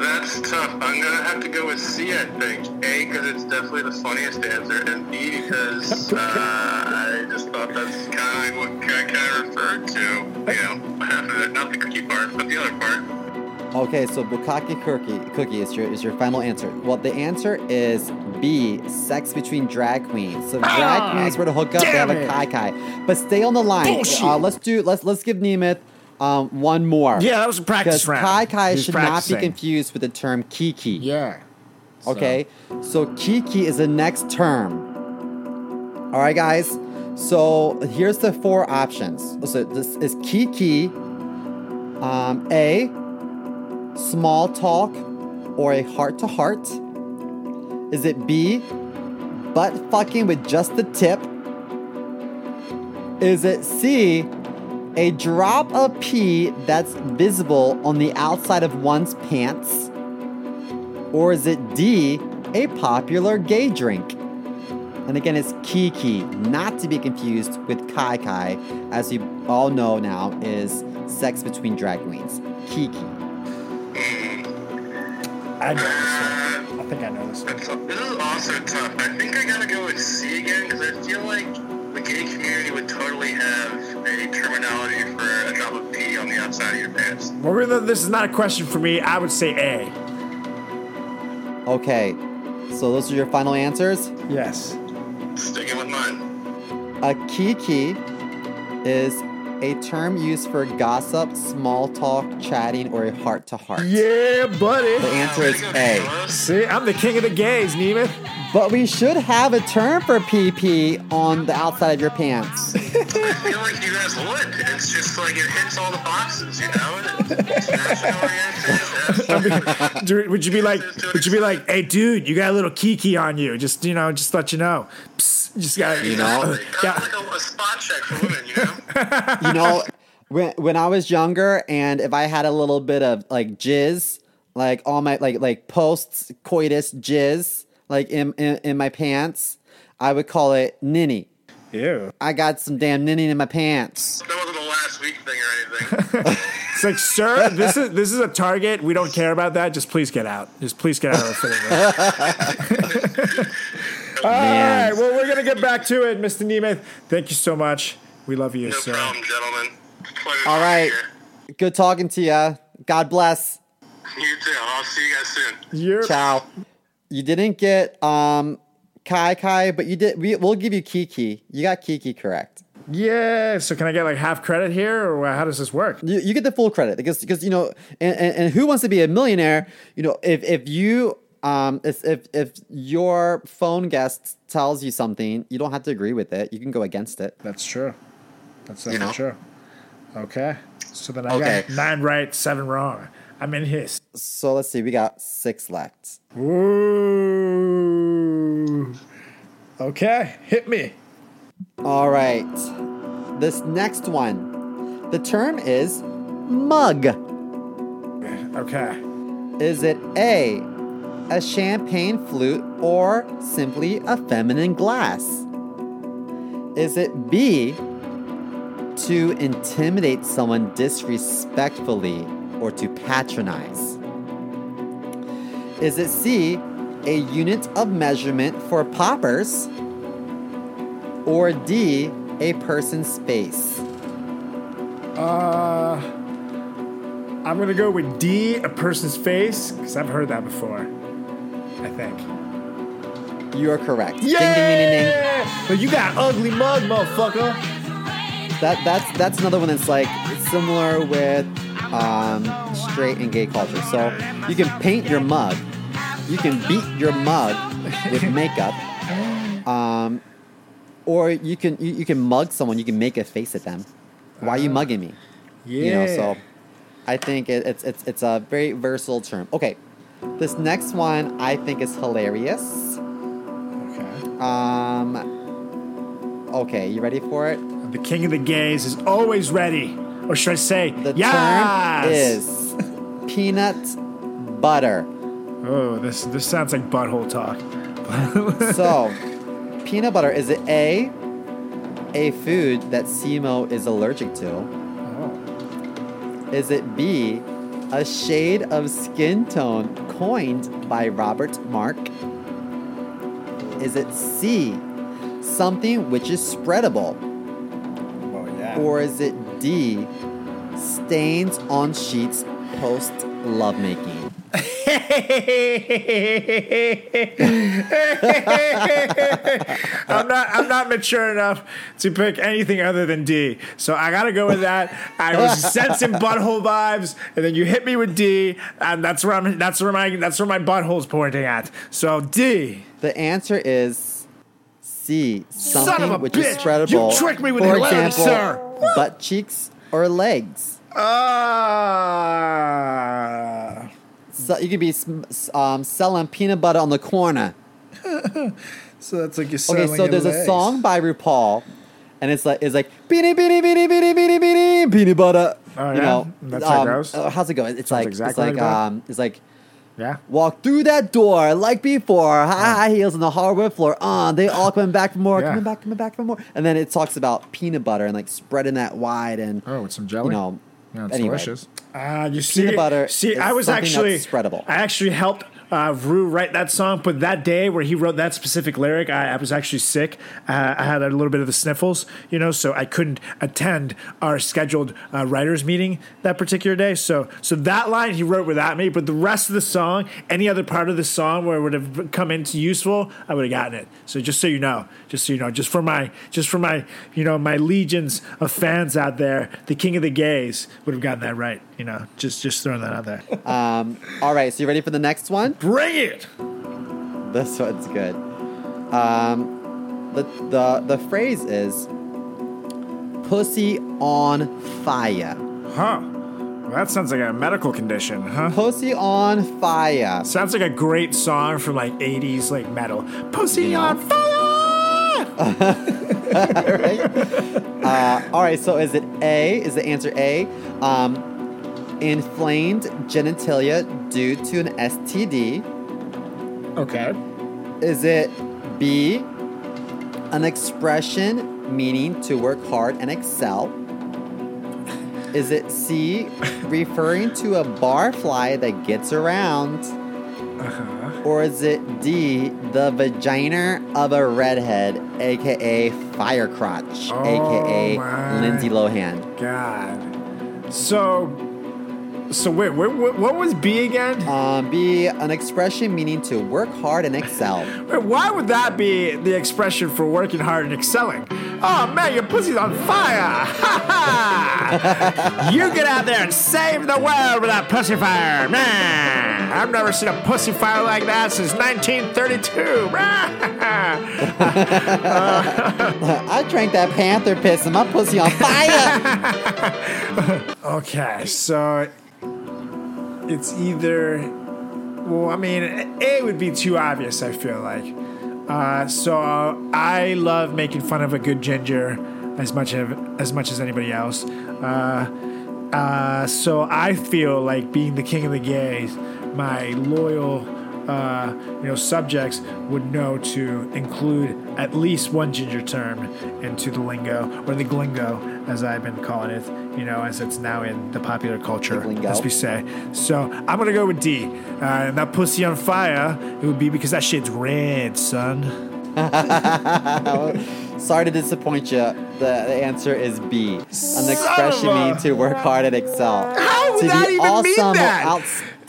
That's tough. I'm gonna have to go with C. I think A because it's definitely the funniest answer, and B because uh, I just thought that's kind of what I kind of referred to. You know, half of it, not the cookie part, but the other part. Okay, so bukkake cookie, cookie is your is your final answer. Well, the answer is B, sex between drag queens. So if drag queens were to hook up, they have damn a kai kai. But stay on the line. Uh, let's do let's let's give Nemeth um, one more. Yeah, that was a practice round. kai kai should practicing. not be confused with the term kiki. Yeah. Okay, so kiki is the next term. All right, guys. So here's the four options. So this is kiki. Um, A, small talk or a heart to heart. Is it B, butt fucking with just the tip? Is it C, a drop of pee that's visible on the outside of one's pants? Or is it D, a popular gay drink? And again, it's Kiki, not to be confused with Kai Kai, as you all know now is sex between drag queens. Kiki. I know this one. I think I know this one. This is also tough. I think I gotta go with C again because I feel like the gay community would totally have a terminology for a drop of pee on the outside of your pants. Well, really, this is not a question for me. I would say A. Okay, so those are your final answers? Yes. Sticking with mine. A kiki is a term used for gossip, small talk, chatting, or a heart to heart. Yeah, buddy. The answer is A. See, I'm the king of the gays, Nemeth. But we should have a term for PP on the outside of your pants. I feel like you guys would. It's just like it hits all the boxes, you know? Do- would you be like, would you be like, hey, dude, you got a little kiki on you? Just you know, just let you know. Psst, just got You know? Yeah. Like a, a spot check for women, you know? you know, when when I was younger, and if I had a little bit of like jizz, like all my like like post coitus jizz, like in, in in my pants, I would call it ninny. Ew. I got some damn ninny in my pants. That wasn't a last week thing or anything. It's like, sir, this is this is a target. We don't care about that. Just please get out. Just please get out of the fitting room. All right. Well, we're gonna get back to it, Mr. Nemeth. Thank you so much. We love you, No sir. problem, gentlemen. Pleasure All talking right, here. good talking to you. God bless. You too. I'll see you guys soon. You're Ciao. You didn't get um Kai Kai, but you did. We, we'll give you Kiki. You got Kiki correct. Yeah. So can I get like half credit here, or how does this work? You, you get the full credit because because you know, and, and, and who wants to be a millionaire? You know, if if you um if if if your phone guest tells you something, you don't have to agree with it. You can go against it. That's true. That's You definitely know? true. Okay. So then I Okay. got nine right, seven wrong. I'm in his. So let's see. We got six left. Ooh. Mm. Okay. Hit me. All right. This next one. The term is mug. Okay. Is it A, a champagne flute, or simply a feminine glass? Is it B, to intimidate someone disrespectfully or to patronize? Is it C, a unit of measurement for poppers? Or D, a person's space? Uh, I'm gonna go with D, a person's face, because I've heard that before. I think. You are correct. Ding, ding, ding, ding. Yeah! But you got ugly mug, motherfucker. That that's that's another one that's like it's similar with um, straight and gay culture. So you can paint your mug, you can beat your mug with makeup, um, or you can you, you can mug someone. You can make a face at them. Why are you mugging me? Yeah. You know. So I think it, it's it's it's a very versatile term. Okay, this next one I think is hilarious. Okay. Um. Okay, you ready for it? The king of the gays is always ready. Or should I say, The yes! term is peanut butter. Oh, this this sounds like butthole talk. So, peanut butter is it A, a food that Simo is allergic to? Oh. Is it B, a shade of skin tone coined by Robert Mark? Is it C, something which is spreadable? Oh, yeah. Or is it D, stains on sheets post lovemaking? I'm not I'm not mature enough to pick anything other than D. So I gotta go with that. I was sensing butthole vibes, and then you hit me with D, and that's where I'm that's where my that's where my butthole's pointing at. So D. The answer is C. Son Something of a which bitch! is spreadable. You tricked me with For example, sir. butt cheeks or legs. Ah. So you could be um, selling peanut butter on the corner. so that's like you're selling. Okay, so there's a song by RuPaul, and it's like it's like beanie beanie beanie beanie beanie beanie peanut butter. Oh, you yeah? know, That's how it um, goes? uh, how's it go? It's like exactly it's like like um, it's like Yeah. walk through that door like before, high, high heels on the hardwood floor. Uh, they all coming back for more, Yeah. coming back, coming back for more. And then it talks about peanut butter and like spreading that wide and Oh, with some jelly. you know. Yeah, it's anyway, delicious. Ah, you see, Peanut butter See, is I was actually spreadable. I actually helped uh, Ru write that song, but that day where he wrote that specific lyric, I, I was actually sick. Uh, I had a little bit of the sniffles, you know, so I couldn't attend our scheduled uh, writers meeting that particular day. So, so that line he wrote without me, but the rest of the song, any other part of the song where it would have come into useful, I would have gotten it. So just so you know, just so you know, just for my, just for my, you know, my legions of fans out there, the king of the gays would have gotten that right. You know, just just throwing that out there. Um, all right, so you ready for the next one? Bring it. This one's good. Um, the the the phrase is "pussy on fire." Huh. That sounds like a medical condition, huh? Pussy on fire. Sounds like a great song from like 80s like metal. Pussy You know? on fire! right? Uh, all right, so is it A? Is the answer A? Um, inflamed genitalia due to an STD? okay. Is it B? An expression meaning to work hard and excel? Is it C? Referring to a barfly that gets around? Uh-huh. Or is it D, the vagina of a redhead, aka fire crotch, Oh, aka my. Lindsay Lohan? God. So, so wait, wait, what, what was B again? Um, B, an expression meaning to work hard and excel. Wait, why would that be the expression for working hard and excelling? Oh man, your pussy's on fire! Ha ha! You get out there and save the world with that pussy fire, man! I've never seen a pussy fire like that since 1932. I drank that panther piss and my pussy on fire. okay, so it's either. Well, I mean, A would be too obvious. I feel like. Uh, so I love making fun of a good ginger as much of as much as anybody else. Uh, uh, so I feel like being the king of the gays, my loyal, uh, you know, subjects would know to include at least one ginger term into the lingo or the glingo, as I've been calling it. You know, as it's now in the popular culture, The as we say. So I'm gonna go with D. Uh, and that pussy on fire, it would be because that shit's red, son. Sorry to disappoint you. The, the answer is B. An expression meaning to work hard and excel. How would to that be even awesome mean that? or outstanding.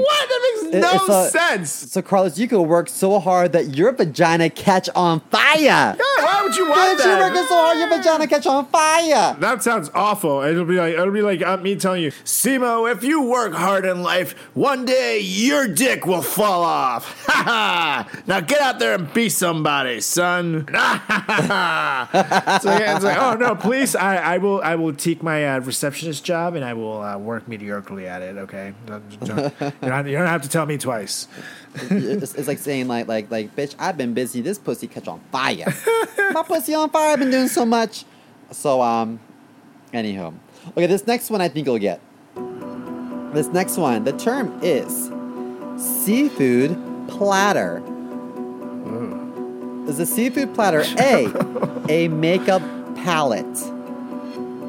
What? That makes no sense. So, Carlos, you could work so hard that your vagina catch on fire. Why would you want Don't you that? working so hard your vagina catch on fire? That sounds awful. It'll be like it'll be like uh, me telling you, Simo, if you work hard in life, one day your dick will fall off. Ha ha! Now get out there and be somebody, son. so yeah, it's like, oh no, please, I, I will I will take my uh, receptionist job and I will uh, work mediocrely at it. Okay, Don't- don't- you, don't, you don't have to tell me twice. It's, it's like saying like like like bitch, I've been busy. This pussy catch on fire. My pussy on fire. I've been doing so much. So um, anywho, okay. This next one I think you'll get. This next one, the term is seafood platter. Is a seafood platter A a makeup palette?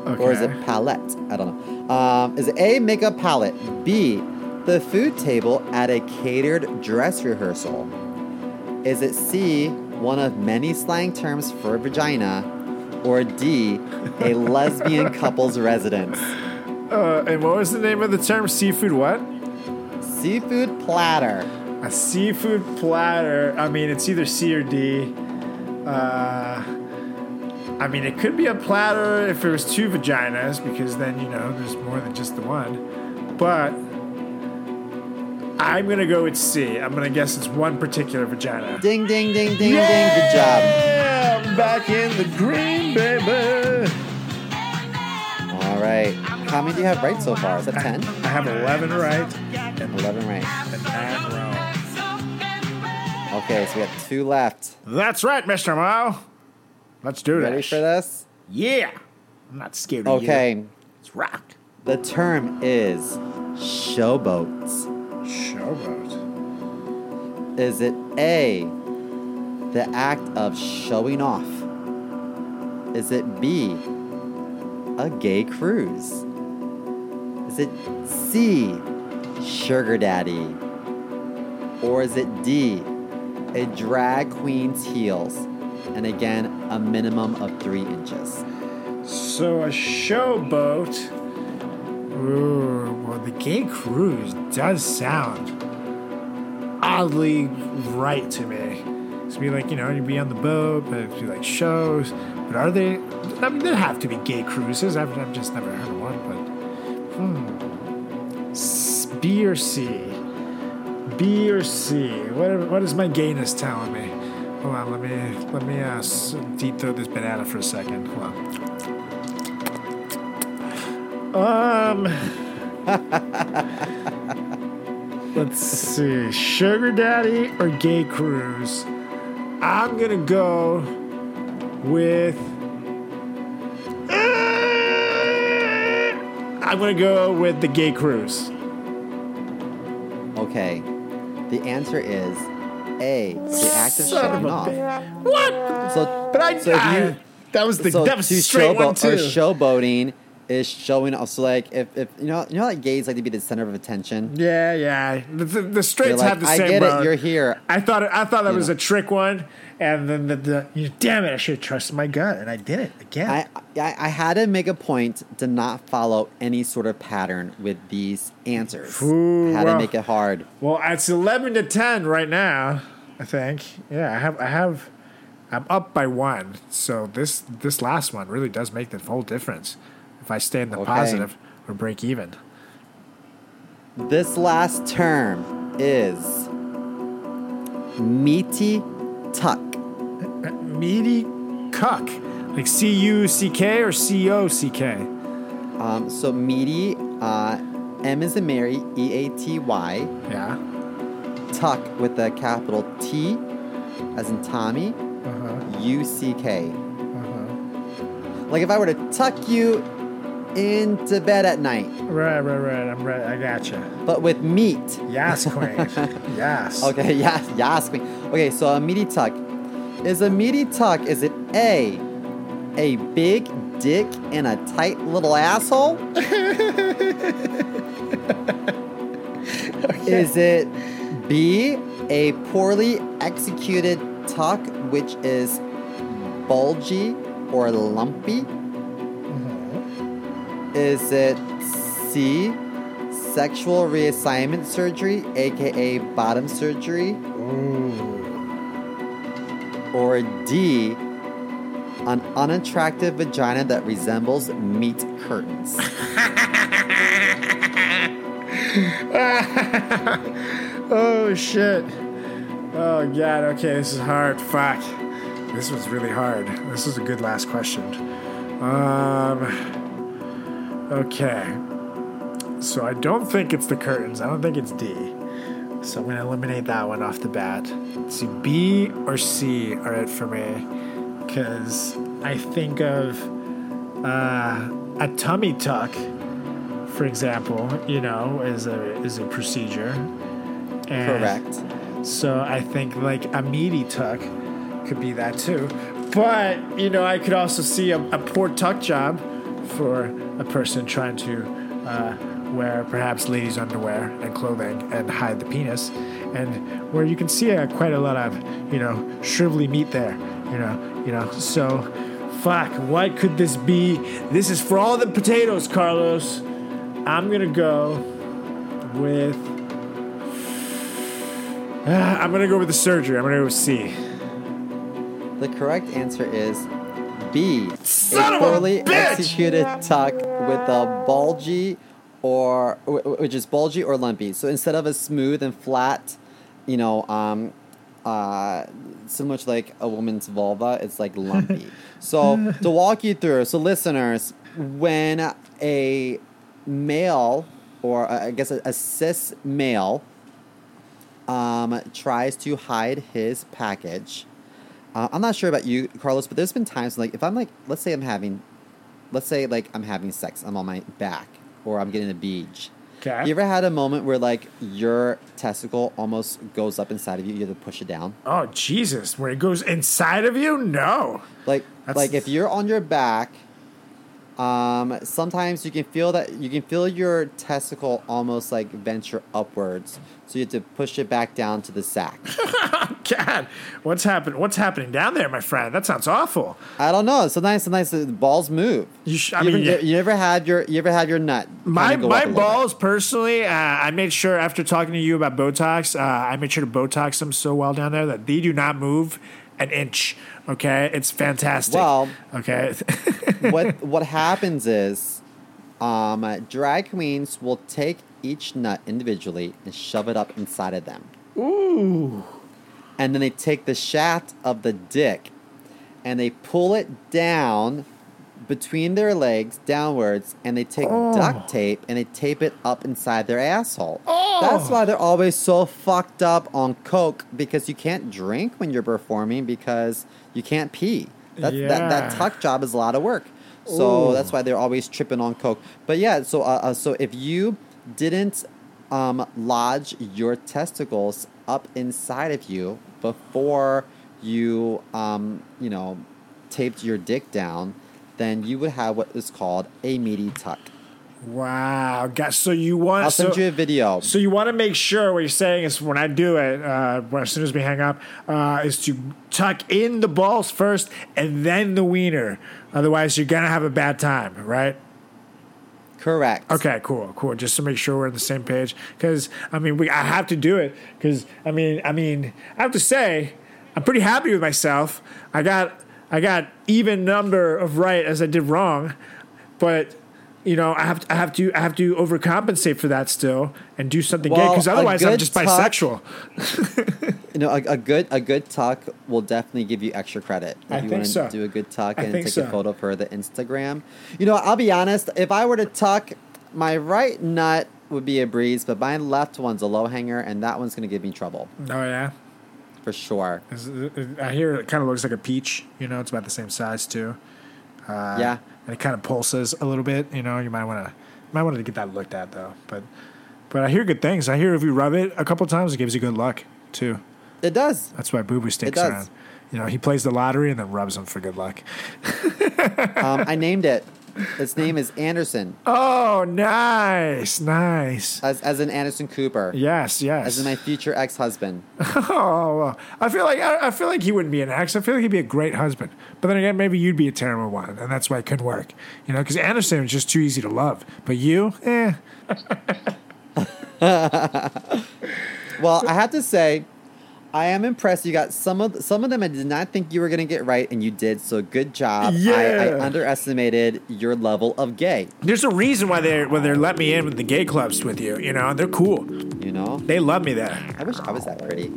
Okay. or is it palette? I don't know. Um, is it A, makeup palette? B, the food table at a catered dress rehearsal? Is it C, one of many slang terms for vagina? Or D, a lesbian couple's residence? Uh, and what was the name of the term? Seafood what? Seafood platter. A seafood platter. I mean, it's either C or D. Uh, I mean, it could be a platter if it was two vaginas, because then, you know, there's more than just the one. But I'm to go with C. I'm to guess it's one particular vagina. Ding, ding, ding, ding, ding. Good job. Yeah, I'm back in the green, baby. All right. How many do you have right so far? Is that 10? I have 11 right and 11 right. 9 wrong. Okay, so we got two left. That's right, Mr. Mo. Let's do Ready this. Ready for this? Yeah. I'm not scared of you. Okay. Let's rock. The term is showboats. Showboat. Is it A, the act of showing off? Is it B, a gay cruise? Is it C, sugar daddy? Or is it D, a drag queen's heels? And again, a minimum of three inches. So a showboat. Ooh, well, the gay cruise does sound oddly right to me. It's be like you know you'd be on the boat, but be like shows. But are they? I mean, there have to be gay cruises. I've, I've just never heard of one. But hmm, B or C? B or C? What what is my gayness telling me? Hold on, let me let me uh, deep throat this banana for a second. Hold on. Um, Let's see. Sugar daddy or gay cruise? I'm gonna go with. I'm gonna go with the gay cruise. Okay. The answer is A. The act of Son showing of off. bitch. What? So, But I. so you that was the so that was to straight one too. or showboating is showing. So like if, if you know you know like gays like to be the center of attention. yeah, yeah. The, the, the straights like, have the I same. get road. it. You're here. I thought I thought that You was know. a trick one, and then the, the you, damn it, I should have trusted my gut, and I did it again. I, I I had to make a point to not follow any sort of pattern with these answers. Ooh, had well. to make it hard. well, it's eleven to ten right now. I think. Yeah, I have. I have. I'm up by one. So this this last one really does make the whole difference. If I stay in the Okay. positive or break even. This last term is meaty tuck. Meaty cuck, like C U C K or C O C K. Um, so meaty, uh, M is in Mary, E A T Y. Yeah. Tuck with a capital T, as in Tommy, Uh-huh. U C K. Like if I were to tuck you into bed at night, Right, right, right. I'm right. I gotcha. but with meat. Yes, queen. yes. Okay, yes, yes. queen. Okay, so a meaty tuck. Is a meaty tuck, is it A, a big dick and a tight little asshole? Is it B, a poorly executed tuck which is bulgy or lumpy? Is it C, sexual reassignment surgery, aka bottom surgery? Or D, an unattractive vagina that resembles meat curtains? Oh shit. Oh god. Okay, this is hard. Fuck. This was really hard. This is a good last question. Um. Okay. So I don't think it's the curtains. I don't think it's D. So I'm gonna eliminate that one off the bat. See, B or C are it for me, because I think of uh, a tummy tuck, for example. You know, is a is a procedure. And Correct. So I think like a meaty tuck could be that too. But, you know, I could also see a, a poor tuck job for a person trying to uh, wear perhaps ladies' underwear and clothing and hide the penis. And where you can see uh, quite a lot of, you know, shrivelly meat there, you know, you know. So, fuck, what could this be? This is for all the potatoes, Carlos. I'm gonna go with Ah, I'm gonna go with the surgery. I'm gonna go with C. The correct answer is B. Son a a poorly bitch! executed tuck with a bulgy or wh- wh- which is bulgy or lumpy. So instead of a smooth and flat, you know, um, uh, so much like a woman's vulva, it's like lumpy. so to walk you through, so listeners, when a male or uh, I guess a, a cis male um, tries to hide his package. Uh, I'm not sure about you, Carlos, but there's been times like if I'm like, let's say I'm having, let's say like I'm having sex, I'm on my back, or I'm getting a beach. Okay. You ever had a moment where like your testicle almost goes up inside of you, you have to push it down? Oh Jesus! Where it goes inside of you? No. Like That's- like if you're on your back, um, sometimes you can feel that you can feel your testicle almost like venture upwards, so you have to push it back down to the sack. God, what's happening? What's happening down there, my friend? That sounds awful. I don't know. Sometimes, sometimes the balls move. You sh- I You mean, ever, yeah. you ever had your you ever had your nut? My my up a little bit? balls personally, uh, I made sure after talking to you about Botox, uh, I made sure to Botox them so well down there that they do not move an inch. Okay, it's fantastic. Well- okay. what what happens is, um, drag queens will take each nut individually and shove it up inside of them. Ooh. and then they take the shaft of the dick and they pull it down between their legs downwards and they take Oh. duct tape and they tape it up inside their asshole. That's why they're always so fucked up on coke because you can't drink when you're performing because you can't pee. That that, that tuck job is a lot of work. So Ooh. that's why they're always tripping on coke. But yeah, so uh, uh, so if you didn't um, lodge your testicles up inside of you before you um, you know taped your dick down, then you would have what is called a meaty tuck. Wow, guys. So you want I'll send you a video. So you want to make sure what you're saying is when I do it, uh, as soon as we hang up, uh, is to tuck in the balls first and then the wiener. Otherwise, you're gonna have a bad time, right? Correct. Okay, cool, cool. Just to make sure we're on the same page, because I mean, we I have to do it. Because I mean, I mean, I have to say, I'm pretty happy with myself. I got I got even number of right as I did wrong, but you know, I have to, I have to I have to overcompensate for that still and do something gay. Because otherwise, I'm just tuck- bisexual. You know, a, a good a good tuck will definitely give you extra credit. If I you think want to so. do a good talk I and take so. a photo for the Instagram. You know, I'll be honest, if I were to tuck, my right nut would be a breeze, but my left one's a low hanger, and that one's gonna give me trouble Oh yeah. For sure. I hear it kind of looks like a peach. You know, it's about the same size too. Uh, yeah. and it kind of pulses a little bit. You know, you might want to might want to get that looked at though. But but I hear good things. I hear if you rub it a couple times, it gives you good luck too. It does. That's why Boo Boo sticks around. You know, he plays the lottery and then rubs them for good luck. Um, I named it. Its name is Anderson, Oh, nice, nice. as as in Anderson Cooper, Yes, yes. as in my future ex husband. oh, well, I feel like I, I feel like he wouldn't be an ex. I feel like he'd be a great husband. But then again, maybe you'd be a terrible one, and that's why it couldn't work. You know, because Anderson was just too easy to love. But you, eh. Well, I have to say, I am impressed. You got some of some of them I did not think you were gonna get right, and you did. So good job. I, I underestimated your level of gay. There's a reason why they why they let me in with the gay clubs with you. You know, they're cool. You know, They love me there. I wish I was that pretty.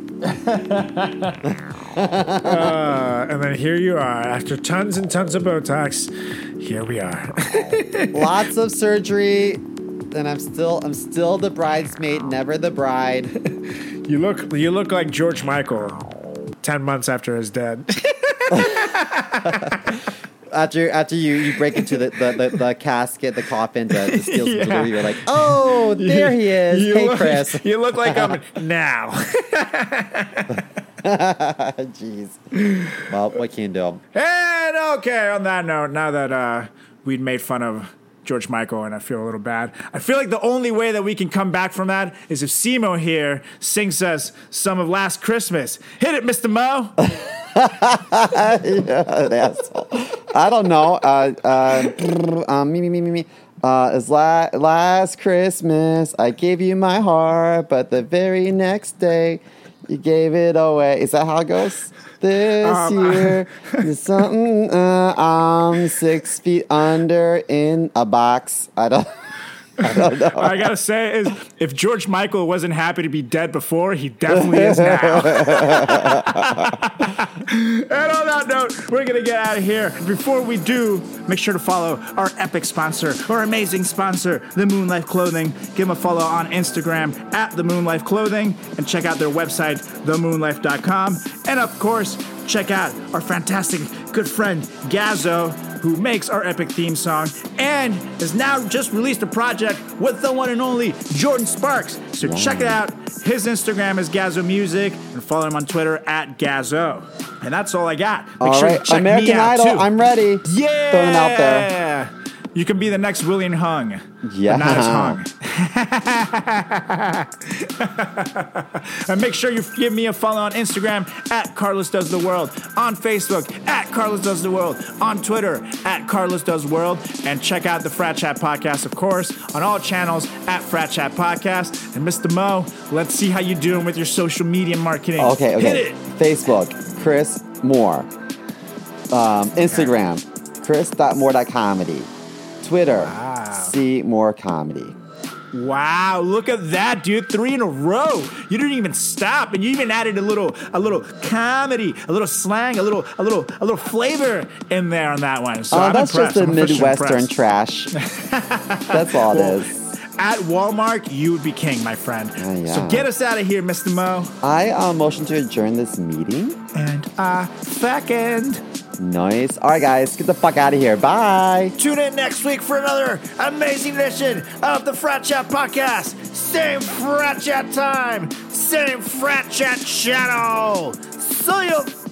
Uh, and then here you are, after tons and tons of Botox. Here we are. Lots of surgery, and I'm still I'm still the bridesmaid, never the bride. You look you look like George Michael. Ten months after his dead. After after you you break into the the, the, the casket, the coffin, the, the steel Yeah. jewelry, you're like, oh, there he is. You hey, look, Chris. You look like I'm now. Jeez. Well, what can you do? And okay, on that note, now that uh, we'd made fun of George Michael and I feel a little bad, I feel like the only way that we can come back from that is if Simo here sings us some of Last Christmas. Hit it, Mr. Mo. Asshole. I don't know. Uh, uh, um, me, me, me, me, me. Uh, it's la- last Christmas, I gave you my heart, but the very next day, you gave it away. Is that how it goes? This Um, year, there's something. Uh, I'm six feet under in a box. I don't. I don't know. I gotta say is if George Michael wasn't happy to be dead before, he definitely is now. and on that note, we're gonna get out of here. Before we do, make sure to follow our epic sponsor, our amazing sponsor, The Moonlife Clothing. Give them a follow on Instagram at The Moonlife Clothing and check out their website, themoonlife.com. And of course, check out our fantastic good friend Gazo, who makes our epic theme song and has now just released a project with the one and only Jordin Sparks. So check it out. His Instagram is Gazo Music and follow him on Twitter at Gazo. And that's all I got. Make All sure right, American Idol. I'm ready. yeah, Throwing out there. You can be the next William Hung. Yeah. Not as hung. and make sure you give me a follow on Instagram at Carlos Does the World, on Facebook at Carlos Does the World, on Twitter at Carlos Does World, and check out the Frat Chat Podcast, of course, on all channels at Frat Chat Podcast. And Mr. Mo, let's see how you're doing with your social media marketing. Okay, okay. Hit it. Facebook, Chris Moore. Um, Instagram, chris.moore.comedy. Twitter, Wow. C More Comedy. Wow, look at that, dude! Three in a row. You didn't even stop, and you even added a little, a little comedy, a little slang, a little, a little, a little flavor in there on that one. So Oh, I'm that's impressed. just the Midwestern trash. that's all it Well, is. At Walmart, you would be king, my friend. Oh, yeah. So get us out of here, Mr. Mo. I uh, motion to adjourn this meeting. And uh, second. Nice. All right, guys, get the fuck out of here. Bye. Tune in next week for another amazing edition of the Frat Chat Podcast. Same Frat Chat time, same Frat Chat channel. See you.